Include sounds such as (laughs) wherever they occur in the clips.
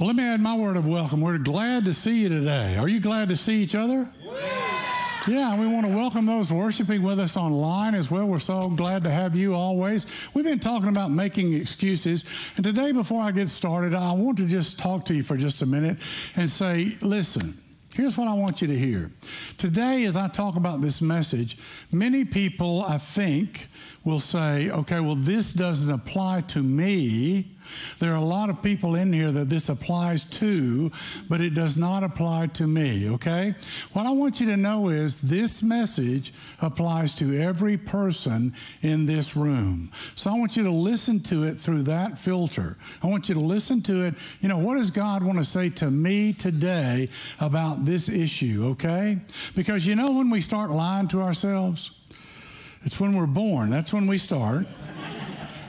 Well, let me add my word of welcome. We're glad to see you today. Are you glad to see each other? Yeah, we want to welcome those worshiping with us online as well. We're so glad to have you always. We've been talking about making excuses. And today, before I get started, I want to just talk to you for just a minute and say, listen, here's what I want you to hear. Today, as I talk about this message, many people, I think, will say, okay, well, this doesn't apply to me. There are a lot of people in here that this applies to, but it does not apply to me, okay? What I want you to know is this message applies to every person in this room. So I want you to listen to it through that filter. I want you to listen to it. You know, what does God want to say to me today about this issue, okay? Because you know, when we start lying to ourselves, it's when we're born. That's when we start.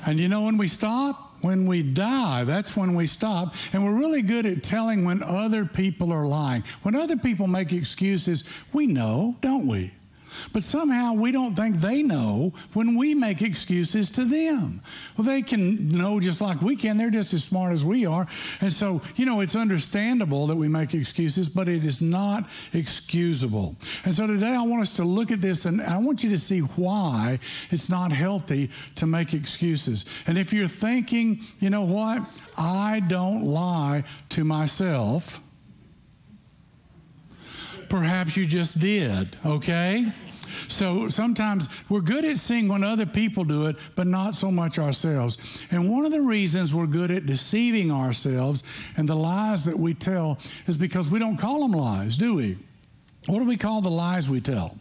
And you know when we stop? When we die, that's when we stop. And we're really good at telling when other people are lying. When other people make excuses, we know, don't we? But somehow we don't think they know when we make excuses to them. Well, they can know just like we can. They're just as smart as we are. And so, you know, it's understandable that we make excuses, but it is not excusable. And so today I want us to look at this and I want you to see why it's not healthy to make excuses. And if you're thinking, you know what, I don't lie to myself perhaps you just did, okay? So sometimes we're good at seeing when other people do it, but not so much ourselves. And one of the reasons we're good at deceiving ourselves and the lies that we tell is because we don't call them lies, do we? What do we call the lies we tell?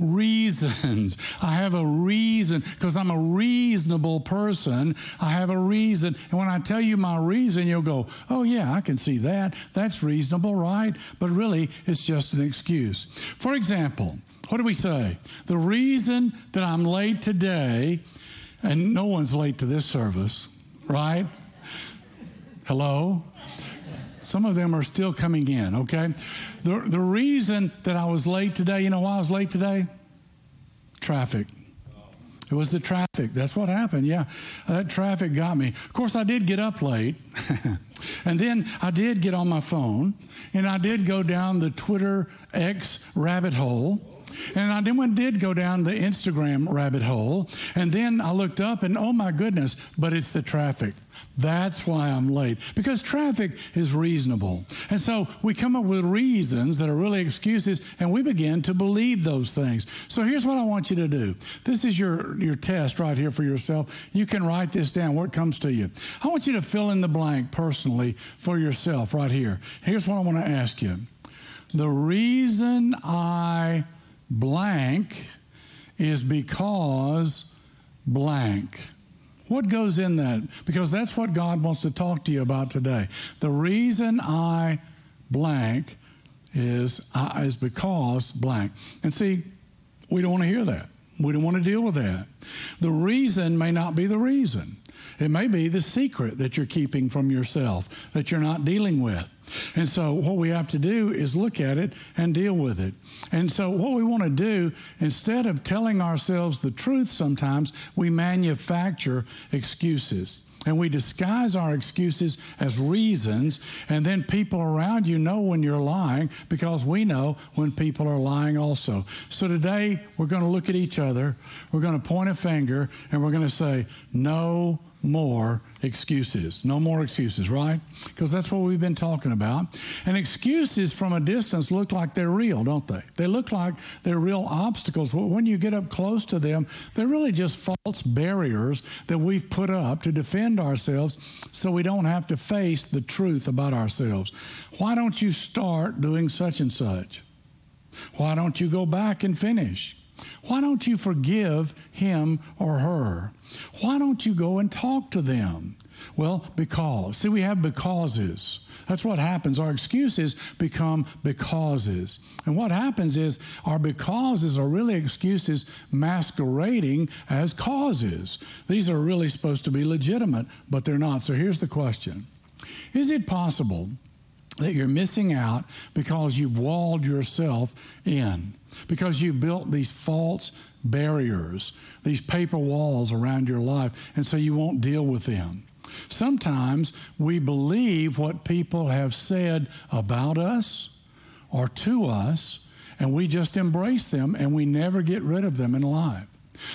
Reasons. I have a reason because I'm a reasonable person. I have a reason. And when I tell you my reason, you'll go, oh, yeah, I can see that. That's reasonable, right? But really, it's just an excuse. For example, what do we say? The reason that I'm late today, and no one's late to this service, right? Hello? Some of them are still coming in, okay? The, the reason that I was late today, you know why I was late today? Traffic. It was the traffic. That's what happened. Yeah. Uh, that traffic got me. Of course, I did get up late. (laughs) and then I did get on my phone and I did go down the Twitter X rabbit hole. And I then did go down the Instagram rabbit hole. And then I looked up and oh my goodness, but it's the traffic. That's why I'm late, because traffic is reasonable. And so we come up with reasons that are really excuses, and we begin to believe those things. So here's what I want you to do. This is your, your test right here for yourself. You can write this down, what comes to you. I want you to fill in the blank personally for yourself right here. Here's what I want to ask you The reason I blank is because blank. What goes in that? Because that's what God wants to talk to you about today. The reason I blank is, is because blank. And see, we don't want to hear that. We don't want to deal with that. The reason may not be the reason. It may be the secret that you're keeping from yourself that you're not dealing with. And so, what we have to do is look at it and deal with it. And so, what we want to do, instead of telling ourselves the truth, sometimes we manufacture excuses. And we disguise our excuses as reasons, and then people around you know when you're lying because we know when people are lying also. So today, we're going to look at each other, we're going to point a finger, and we're going to say, No more excuses. No more excuses, right? Because that's what we've been talking about. And excuses from a distance look like they're real, don't they? They look like they're real obstacles. When you get up close to them, they're really just false barriers that we've put up to defend ourselves so we don't have to face the truth about ourselves. Why don't you start doing such and such? Why don't you go back and finish? Why don't you forgive him or her? Why don't you go and talk to them? Well, because. See, we have becauses. That's what happens. Our excuses become becauses. And what happens is our becauses are really excuses masquerading as causes. These are really supposed to be legitimate, but they're not. So here's the question Is it possible that you're missing out because you've walled yourself in? because you've built these false barriers, these paper walls around your life, and so you won't deal with them. Sometimes we believe what people have said about us or to us, and we just embrace them and we never get rid of them in life.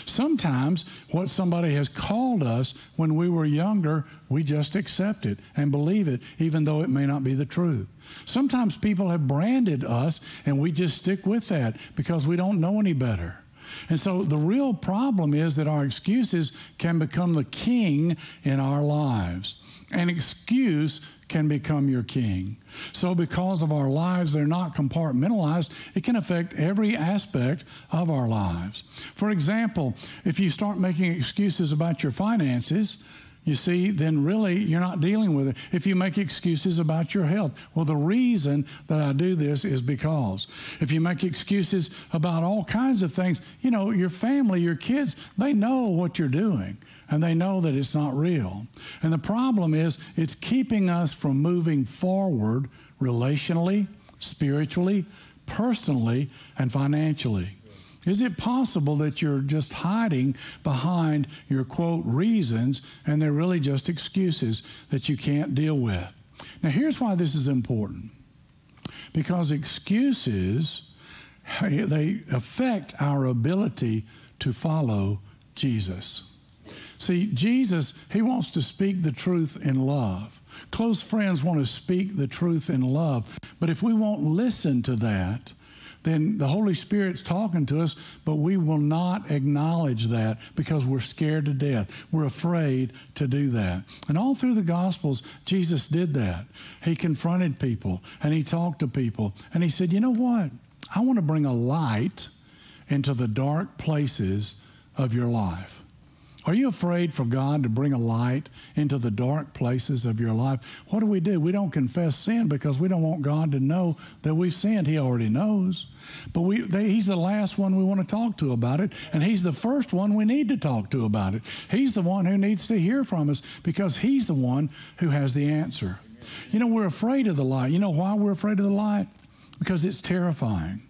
Sometimes what somebody has called us when we were younger, we just accept it and believe it, even though it may not be the truth. Sometimes people have branded us and we just stick with that because we don't know any better. And so the real problem is that our excuses can become the king in our lives. An excuse can become your king. So, because of our lives, they're not compartmentalized, it can affect every aspect of our lives. For example, if you start making excuses about your finances, you see, then really you're not dealing with it. If you make excuses about your health, well, the reason that I do this is because. If you make excuses about all kinds of things, you know, your family, your kids, they know what you're doing and they know that it's not real. And the problem is it's keeping us from moving forward relationally, spiritually, personally, and financially. Is it possible that you're just hiding behind your quote reasons and they're really just excuses that you can't deal with? Now, here's why this is important because excuses they affect our ability to follow Jesus. See, Jesus, he wants to speak the truth in love. Close friends want to speak the truth in love. But if we won't listen to that, then the Holy Spirit's talking to us, but we will not acknowledge that because we're scared to death. We're afraid to do that. And all through the Gospels, Jesus did that. He confronted people and he talked to people and he said, You know what? I want to bring a light into the dark places of your life. Are you afraid for God to bring a light into the dark places of your life? What do we do? We don't confess sin because we don't want God to know that we've sinned. He already knows. But we, they, He's the last one we want to talk to about it, and He's the first one we need to talk to about it. He's the one who needs to hear from us because He's the one who has the answer. You know, we're afraid of the light. You know why we're afraid of the light? Because it's terrifying,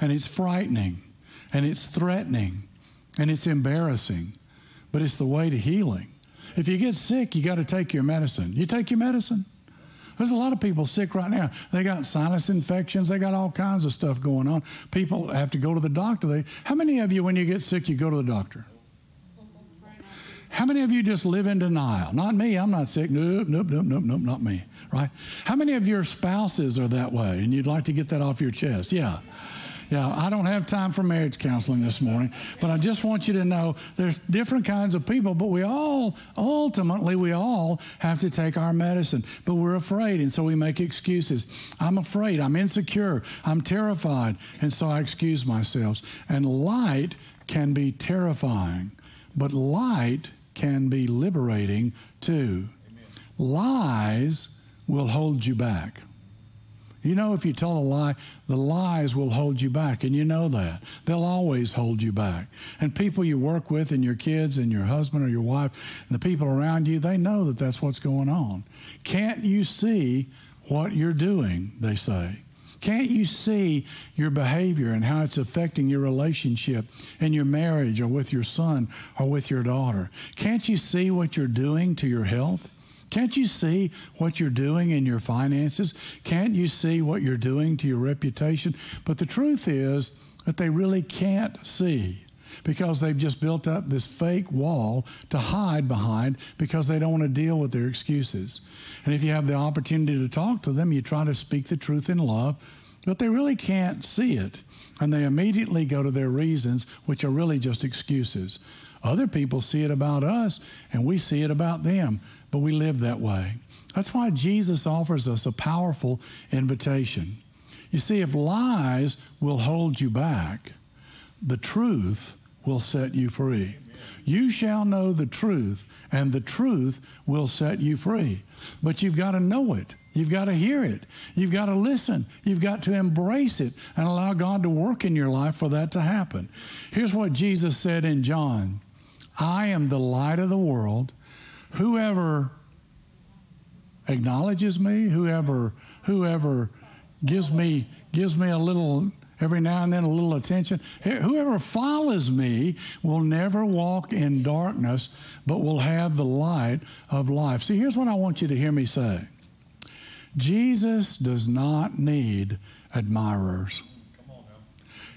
and it's frightening, and it's threatening, and it's embarrassing but it's the way to healing. If you get sick, you got to take your medicine. You take your medicine. There's a lot of people sick right now. They got sinus infections. They got all kinds of stuff going on. People have to go to the doctor. They, how many of you, when you get sick, you go to the doctor? How many of you just live in denial? Not me. I'm not sick. Nope, nope, nope, nope, nope, not me. Right? How many of your spouses are that way and you'd like to get that off your chest? Yeah. Yeah, I don't have time for marriage counseling this morning, but I just want you to know there's different kinds of people, but we all, ultimately, we all have to take our medicine, but we're afraid, and so we make excuses. I'm afraid, I'm insecure, I'm terrified, and so I excuse myself. And light can be terrifying, but light can be liberating too. Amen. Lies will hold you back. You know, if you tell a lie, the lies will hold you back, and you know that. They'll always hold you back. And people you work with, and your kids, and your husband or your wife, and the people around you, they know that that's what's going on. Can't you see what you're doing, they say? Can't you see your behavior and how it's affecting your relationship and your marriage or with your son or with your daughter? Can't you see what you're doing to your health? Can't you see what you're doing in your finances? Can't you see what you're doing to your reputation? But the truth is that they really can't see because they've just built up this fake wall to hide behind because they don't want to deal with their excuses. And if you have the opportunity to talk to them, you try to speak the truth in love, but they really can't see it. And they immediately go to their reasons, which are really just excuses. Other people see it about us, and we see it about them but we live that way. That's why Jesus offers us a powerful invitation. You see, if lies will hold you back, the truth will set you free. You shall know the truth, and the truth will set you free. But you've got to know it. You've got to hear it. You've got to listen. You've got to embrace it and allow God to work in your life for that to happen. Here's what Jesus said in John I am the light of the world whoever acknowledges me, whoever whoever gives me gives me a little Every now and then, a little attention. Whoever follows me will never walk in darkness, but will have the light of life. See, here's what I want you to hear me say Jesus does not need admirers.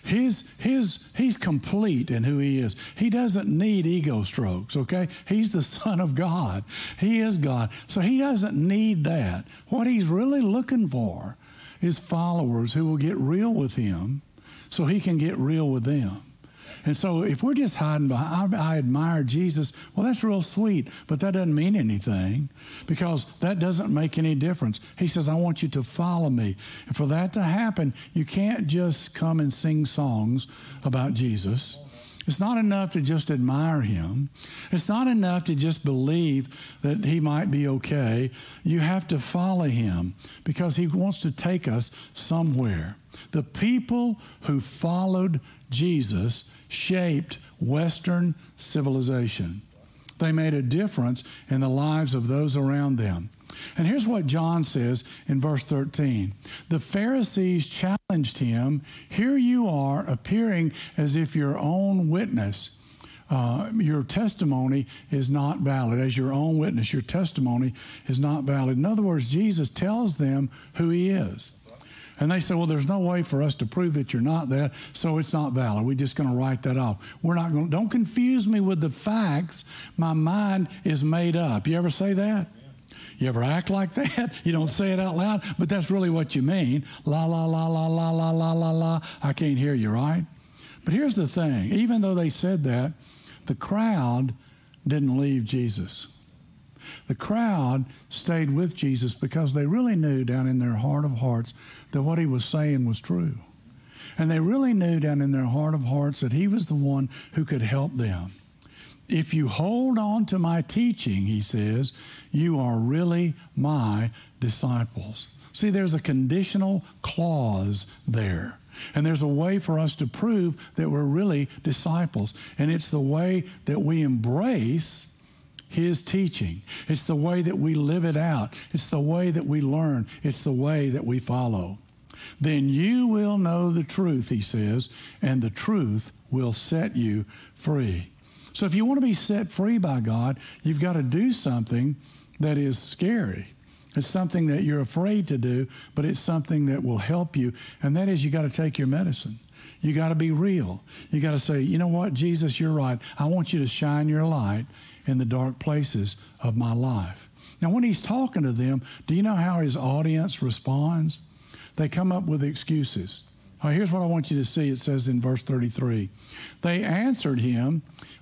His, his, he's complete in who he is. He doesn't need ego strokes, okay? He's the Son of God. He is God. So he doesn't need that. What he's really looking for is followers who will get real with him so he can get real with them. And so if we're just hiding behind, I, I, admire Jesus, well, that's real sweet, but that doesn't mean anything because that doesn't make any difference. He says, I want you to follow me. And for that to happen, you can't just come and sing songs about Jesus. It's not enough to just admire him. It's not enough to just believe that he might be okay. You have to follow him because he wants to take us somewhere. The people who followed Jesus shaped Western civilization. They made a difference in the lives of those around them. And here's what John says in verse 13 The Pharisees challenged him, Here you are appearing as if your own witness. Uh, your testimony is not valid. As your own witness, your testimony is not valid. In other words, Jesus tells them who he is. And they say, well, there's no way for us to prove that you're not that, so it's not valid. We're just going to write that off. We're not going to, don't confuse me with the facts. My mind is made up. You ever say that? You ever act like that? (laughs) You don't say it out loud, but that's really what you mean. La, la, la, la, la, la, la, la, la. I can't hear you, right? But here's the thing even though they said that, the crowd didn't leave Jesus. The crowd stayed with Jesus because they really knew down in their heart of hearts that what he was saying was true. And they really knew down in their heart of hearts that he was the one who could help them. If you hold on to my teaching, he says, you are really my disciples. See, there's a conditional clause there. And there's a way for us to prove that we're really disciples. And it's the way that we embrace his teaching. It's the way that we live it out. It's the way that we learn. It's the way that we follow. Then you will know the truth, he says, and the truth will set you free. So if you want to be set free by God, you've got to do something that is scary. It's something that you're afraid to do, but it's something that will help you, and that is you got to take your medicine. You got to be real. You got to say, you know what, Jesus, you're right. I want you to shine your light in the dark places of my life. Now, when he's talking to them, do you know how his audience responds? They come up with excuses. Oh, here's what I want you to see. It says in verse 33 They answered him,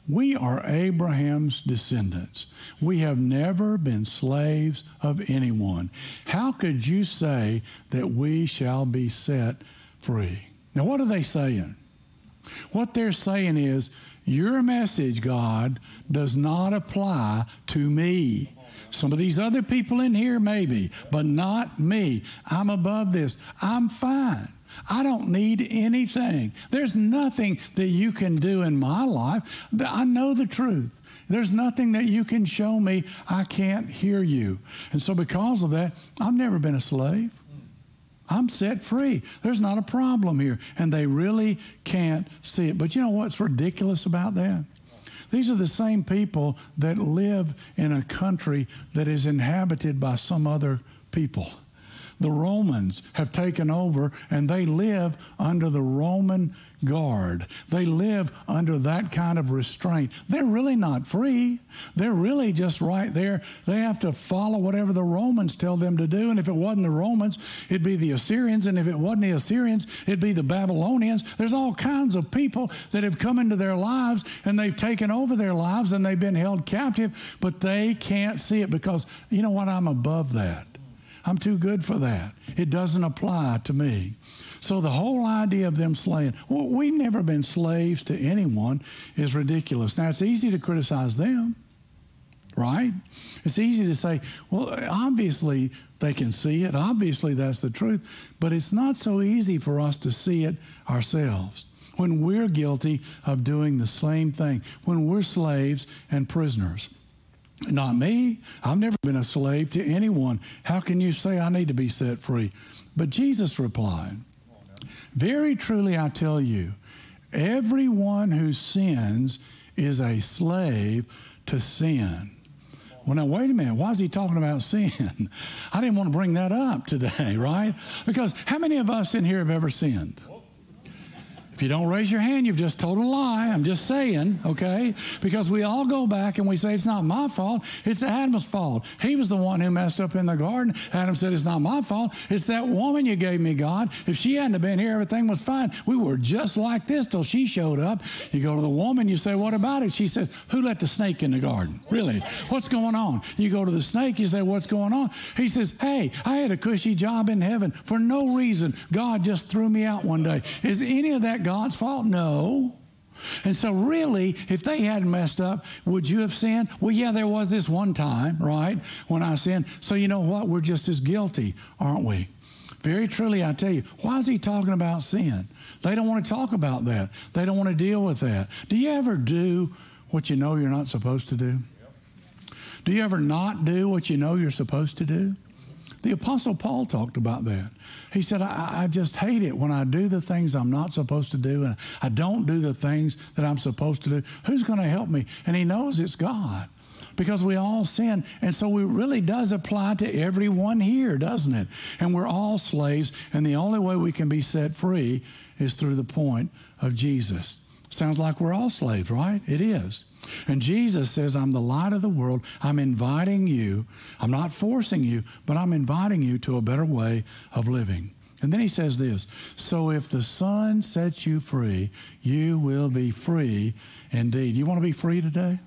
We are Abraham's descendants. We have never been slaves of anyone. How could you say that we shall be set free? Now, what are they saying? What they're saying is, your message, God, does not apply to me. Some of these other people in here, maybe, but not me. I'm above this. I'm fine. I don't need anything. There's nothing that you can do in my life. I know the truth. There's nothing that you can show me. I can't hear you. And so, because of that, I've never been a slave. I'm set free. There's not a problem here. And they really can't see it. But you know what's ridiculous about that? These are the same people that live in a country that is inhabited by some other people. The Romans have taken over and they live under the Roman guard. They live under that kind of restraint. They're really not free. They're really just right there. They have to follow whatever the Romans tell them to do. And if it wasn't the Romans, it'd be the Assyrians. And if it wasn't the Assyrians, it'd be the Babylonians. There's all kinds of people that have come into their lives and they've taken over their lives and they've been held captive, but they can't see it because, you know what, I'm above that. I'm too good for that. It doesn't apply to me. So the whole idea of them slaying, well, we've never been slaves to anyone, is ridiculous. Now, it's easy to criticize them, right? It's easy to say, well, obviously they can see it. Obviously that's the truth. But it's not so easy for us to see it ourselves when we're guilty of doing the same thing, when we're slaves and prisoners. Not me. I've never been a slave to anyone. How can you say I need to be set free? But Jesus replied, Very truly, I tell you, everyone who sins is a slave to sin. Well, now, wait a minute. Why is he talking about sin? (laughs) I didn't want to bring that up today, (laughs) right? Because how many of us in here have ever sinned? If you don't raise your hand, you've just told a lie. I'm just saying, okay? Because we all go back and we say, it's not my fault, it's Adam's fault. He was the one who messed up in the garden. Adam said, it's not my fault, it's that woman you gave me, God. If she hadn't been here, everything was fine. We were just like this till she showed up. You go to the woman, you say, what about it? She says, who let the snake in the garden? Really? What's going on? You go to the snake, you say, what's going on? He says, hey, I had a cushy job in heaven for no reason. God just threw me out one day. Is any of that God's fault? No. And so, really, if they hadn't messed up, would you have sinned? Well, yeah, there was this one time, right, when I sinned. So, you know what? We're just as guilty, aren't we? Very truly, I tell you, why is he talking about sin? They don't want to talk about that. They don't want to deal with that. Do you ever do what you know you're not supposed to do? Do you ever not do what you know you're supposed to do? The Apostle Paul talked about that. He said, I, I, just hate it when I do the things I'm not supposed to do and I don't do the things that I'm supposed to do. Who's going to help me? And he knows it's God because we all sin. And so it really does apply to everyone here, doesn't it? And we're all slaves, and the only way we can be set free is through the point of Jesus. Sounds like we're all slaves, right? It is. And Jesus says, I'm the light of the world. I'm inviting you. I'm not forcing you, but I'm inviting you to a better way of living. And then he says this So if the Son sets you free, you will be free indeed. You want to be free today?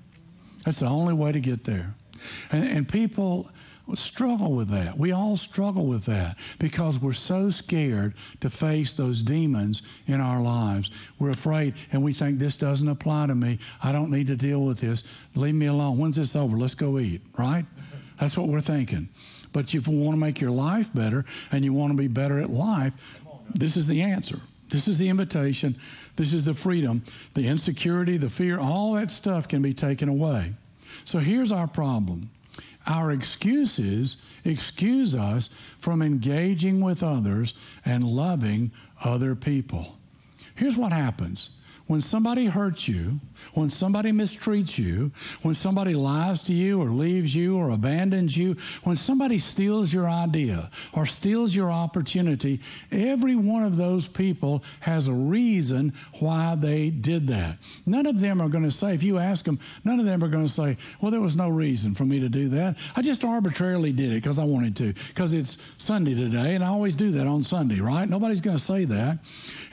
That's the only way to get there. And, and people struggle with that. We all struggle with that because we're so scared to face those demons in our lives. We're afraid and we think this doesn't apply to me. I don't need to deal with this. Leave me alone. When's this over? Let's go eat, right? That's what we're thinking. But if you want to make your life better and you want to be better at life, this is the answer. This is the invitation. This is the freedom. The insecurity, the fear, all that stuff can be taken away. So here's our problem our excuses excuse us from engaging with others and loving other people. Here's what happens when somebody hurts you, when somebody mistreats you, when somebody lies to you or leaves you or abandons you, when somebody steals your idea or steals your opportunity, every one of those people has a reason why they did that. None of them are going to say, if you ask them, none of them are going to say, well, there was no reason for me to do that. I just arbitrarily did it because I wanted to, because it's Sunday today, and I always do that on Sunday, right? Nobody's going to say that.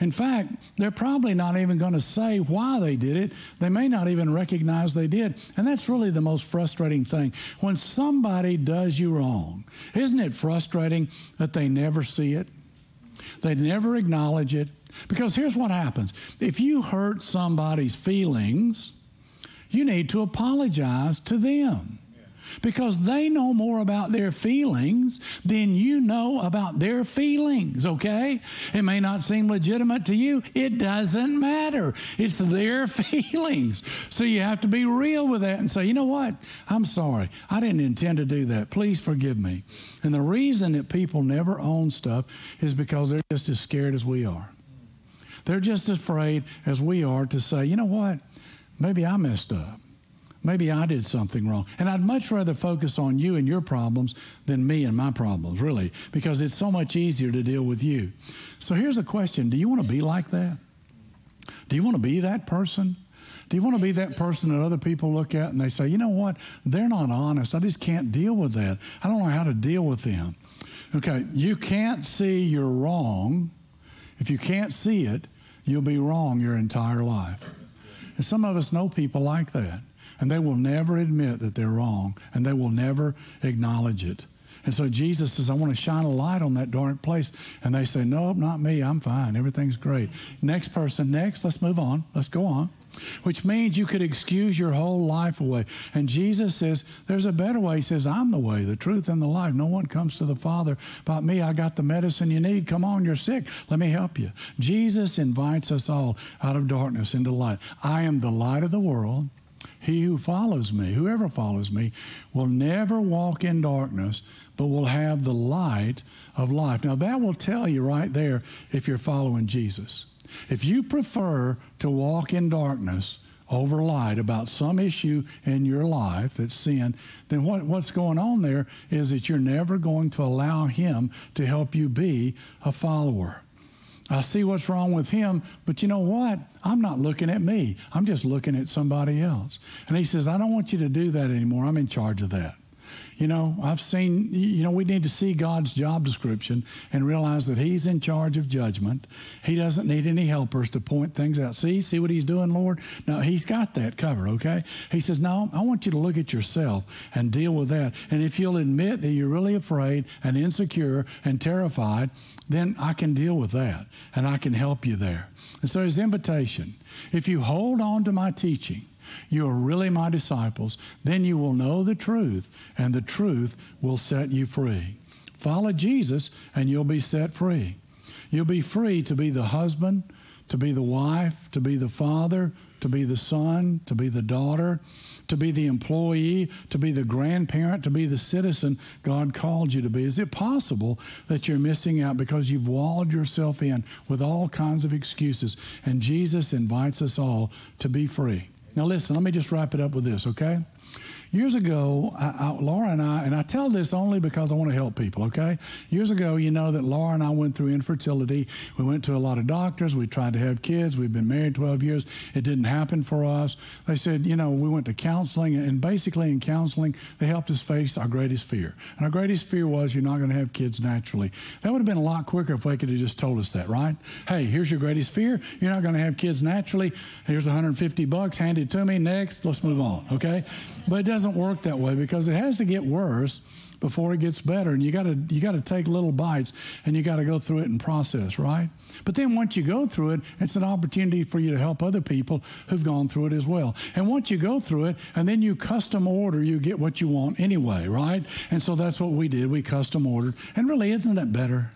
In fact, they're probably not even going to say why they did it. They may not even recognize they did. And that's really the most frustrating thing. When somebody does you wrong, isn't it frustrating that they never see it? They never acknowledge it. Because here's what happens if you hurt somebody's feelings, you need to apologize to them because they know more about their feelings than you know about their feelings, okay? It may not seem legitimate to you. It doesn't matter. It's their (laughs) feelings. So you have to be real with that and say, you know what? I'm sorry. I didn't intend to do that. Please forgive me. And the reason that people never own stuff is because they're just as scared as we are. They're just as afraid as we are to say, you know what? Maybe I messed up. Maybe I did something wrong. And I'd much rather focus on you and your problems than me and my problems, really, because it's so much easier to deal with you. So here's a question Do you want to be like that? Do you want to be that person? Do you want to be that person that other people look at and they say, you know what? They're not honest. I just can't deal with that. I don't know how to deal with them. Okay, you can't see you're wrong. If you can't see it, you'll be wrong your entire life. And some of us know people like that. And they will never admit that they're wrong, and they will never acknowledge it. And so Jesus says, I want to shine a light on that dark place. And they say, Nope, not me. I'm fine. Everything's great. Next person, next. Let's move on. Let's go on. Which means you could excuse your whole life away. And Jesus says, There's a better way. He says, I'm the way, the truth, and the life. No one comes to the Father but me. I got the medicine you need. Come on, you're sick. Let me help you. Jesus invites us all out of darkness into light. I am the light of the world. He who follows me, whoever follows me, will never walk in darkness, but will have the light of life. Now, that will tell you right there if you're following Jesus. If you prefer to walk in darkness over light about some issue in your life that's sin, then what, what's going on there is that you're never going to allow Him to help you be a follower. I see what's wrong with him, but you know what? I'm not looking at me. I'm just looking at somebody else. And he says, I don't want you to do that anymore. I'm in charge of that. You know, I've seen, you know, we need to see God's job description and realize that He's in charge of judgment. He doesn't need any helpers to point things out. See, see what He's doing, Lord? No, He's got that covered, okay? He says, No, I want you to look at yourself and deal with that. And if you'll admit that you're really afraid and insecure and terrified, then I can deal with that and I can help you there. And so His invitation if you hold on to my teaching, you are really my disciples, then you will know the truth, and the truth will set you free. Follow Jesus, and you'll be set free. You'll be free to be the husband, to be the wife, to be the father, to be the son, to be the daughter, to be the employee, to be the grandparent, to be the citizen God called you to be? Is it possible that you're missing out because you've walled yourself in with all kinds of excuses? And Jesus invites us all to be free. Now, listen, let me just wrap it up with this, okay? Years ago, I, I, Laura and I, and I tell this only because I want to help people, okay? Years ago, you know that Laura and I went through infertility. We went to a lot of doctors. We tried to have kids. We've been married 12 years. It didn't happen for us. They said, you know, we went to counseling, and basically in counseling, they helped us face our greatest fear. And our greatest fear was you're not going to have kids naturally. That would have been a lot quicker if they could have just told us that, right? Hey, here's your greatest fear. You're not going to have kids naturally. Here's 150 bucks. Hand it to me. Next, let's move on, okay? But it doesn't work that way because it has to get worse before it gets better. And you got to you got to take little bites and you got to go through it and process right? But then once you go through it it's an opportunity for you to help other people who've gone through it as well. And once you go through it and then you custom order you get what you want anyway right? And so that's what we did. We custom ordered. And really isn't that better?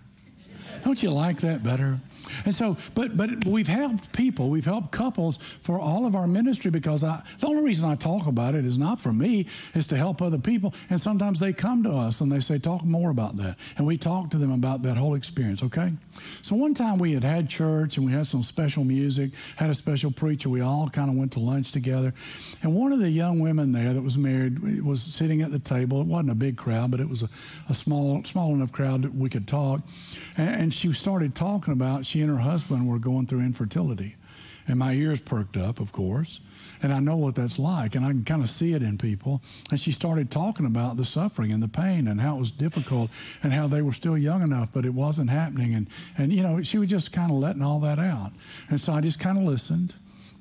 Don't you like that better and so, but but we've helped people, we've helped couples for all of our ministry because I, the only reason I talk about it is not for me, is to help other people. And sometimes they come to us and they say, talk more about that. And we talk to them about that whole experience, okay? So one time we had had church and we had some special music, had a special preacher. We all kind of went to lunch together. And one of the young women there that was married was sitting at the table. It wasn't a big crowd, but it was a, a small, small enough crowd that we could talk. And, and she started talking about, she and her husband were going through infertility. And my ears perked up, of course. And I know what that's like, and I can kind of see it in people. And she started talking about the suffering and the pain and how it was difficult and how they were still young enough, but it wasn't happening. And, and you know, she was just kind of letting all that out. And so I just kind of listened.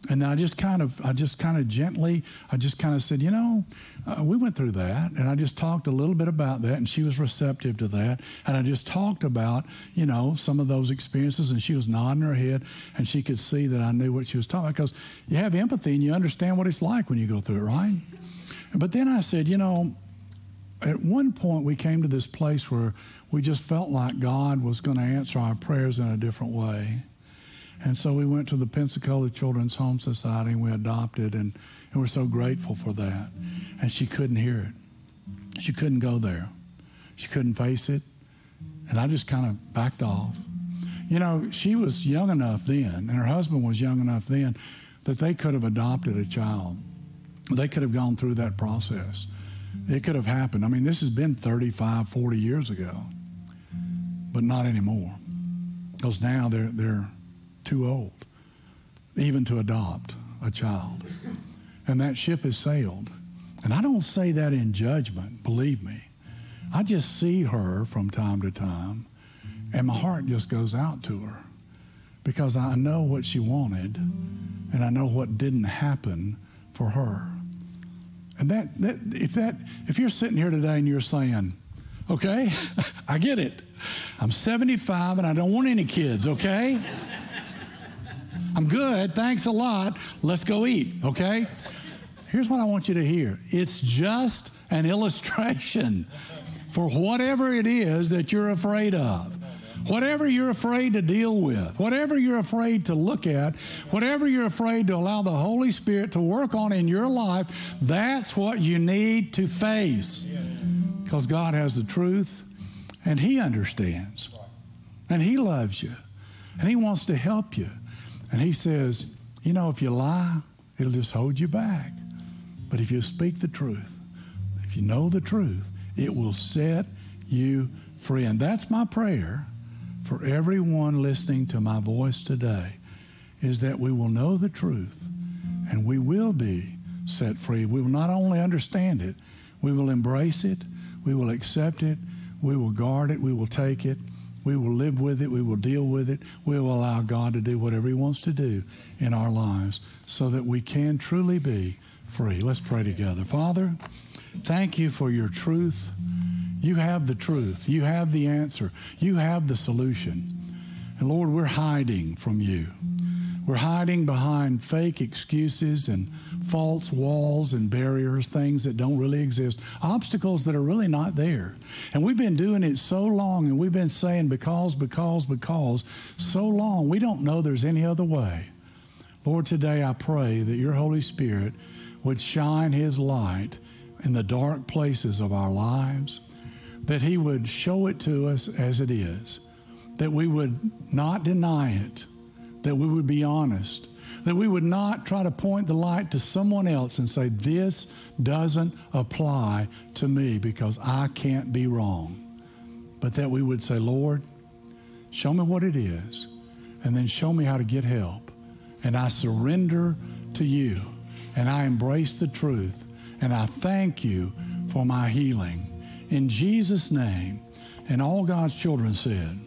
And I just kind of, I just kind of gently, I just kind of said, you know, uh, we went through that, and I just talked a little bit about that, and she was receptive to that, and I just talked about, you know, some of those experiences, and she was nodding her head, and she could see that I knew what she was talking about because you have empathy and you understand what it's like when you go through it, right? But then I said, you know, at one point we came to this place where we just felt like God was going to answer our prayers in a different way. And so we went to the Pensacola Children's Home Society and we adopted, and, and we're so grateful for that. And she couldn't hear it. She couldn't go there. She couldn't face it. And I just kind of backed off. You know, she was young enough then, and her husband was young enough then, that they could have adopted a child. They could have gone through that process. It could have happened. I mean, this has been 35, 40 years ago, but not anymore. Because now they're, they're too old, even to adopt a child. And that ship has sailed. And I don't say that in judgment, believe me. I just see her from time to time, and my heart just goes out to her because I know what she wanted and I know what didn't happen for her. And that, that if that if you're sitting here today and you're saying, okay, (laughs) I get it. I'm 75 and I don't want any kids, okay? I'm good. Thanks a lot. Let's go eat, okay? Here's what I want you to hear it's just an illustration for whatever it is that you're afraid of. Whatever you're afraid to deal with, whatever you're afraid to look at, whatever you're afraid to allow the Holy Spirit to work on in your life, that's what you need to face. because God has the truth and He understands and He loves you and He wants to help you. And He says, you know, if you lie, it'll just hold you back. But if you speak the truth, if you know the truth, it will set you free. And that's my prayer for everyone listening to my voice today is that we will know the truth and we will be set free. We will not only understand it, we will embrace it, we will accept it, we will guard it, we will take it, we will live with it, we will deal with it, we will allow God to do whatever He wants to do in our lives so that we can truly be free. Let's pray together. Father, thank you for your truth. You have the truth, you have the answer, you have the solution. And Lord, we're hiding from you. We're hiding behind fake excuses and false walls and barriers, things that don't really exist, obstacles that are really not there. And we've been doing it so long and we've been saying because, because, because so long, we don't know there's any other way. Lord, today I pray that your Holy Spirit would shine his light in the dark places of our lives, that he would show it to us as it is, that we would not deny it, that we would be honest, that we would not try to point the light to someone else and say, This doesn't apply to me because I can't be wrong. But that we would say, Lord, show me what it is, and then show me how to get help. And I surrender to you, and I embrace the truth, and I thank you for my healing. In Jesus' name, and all God's children said,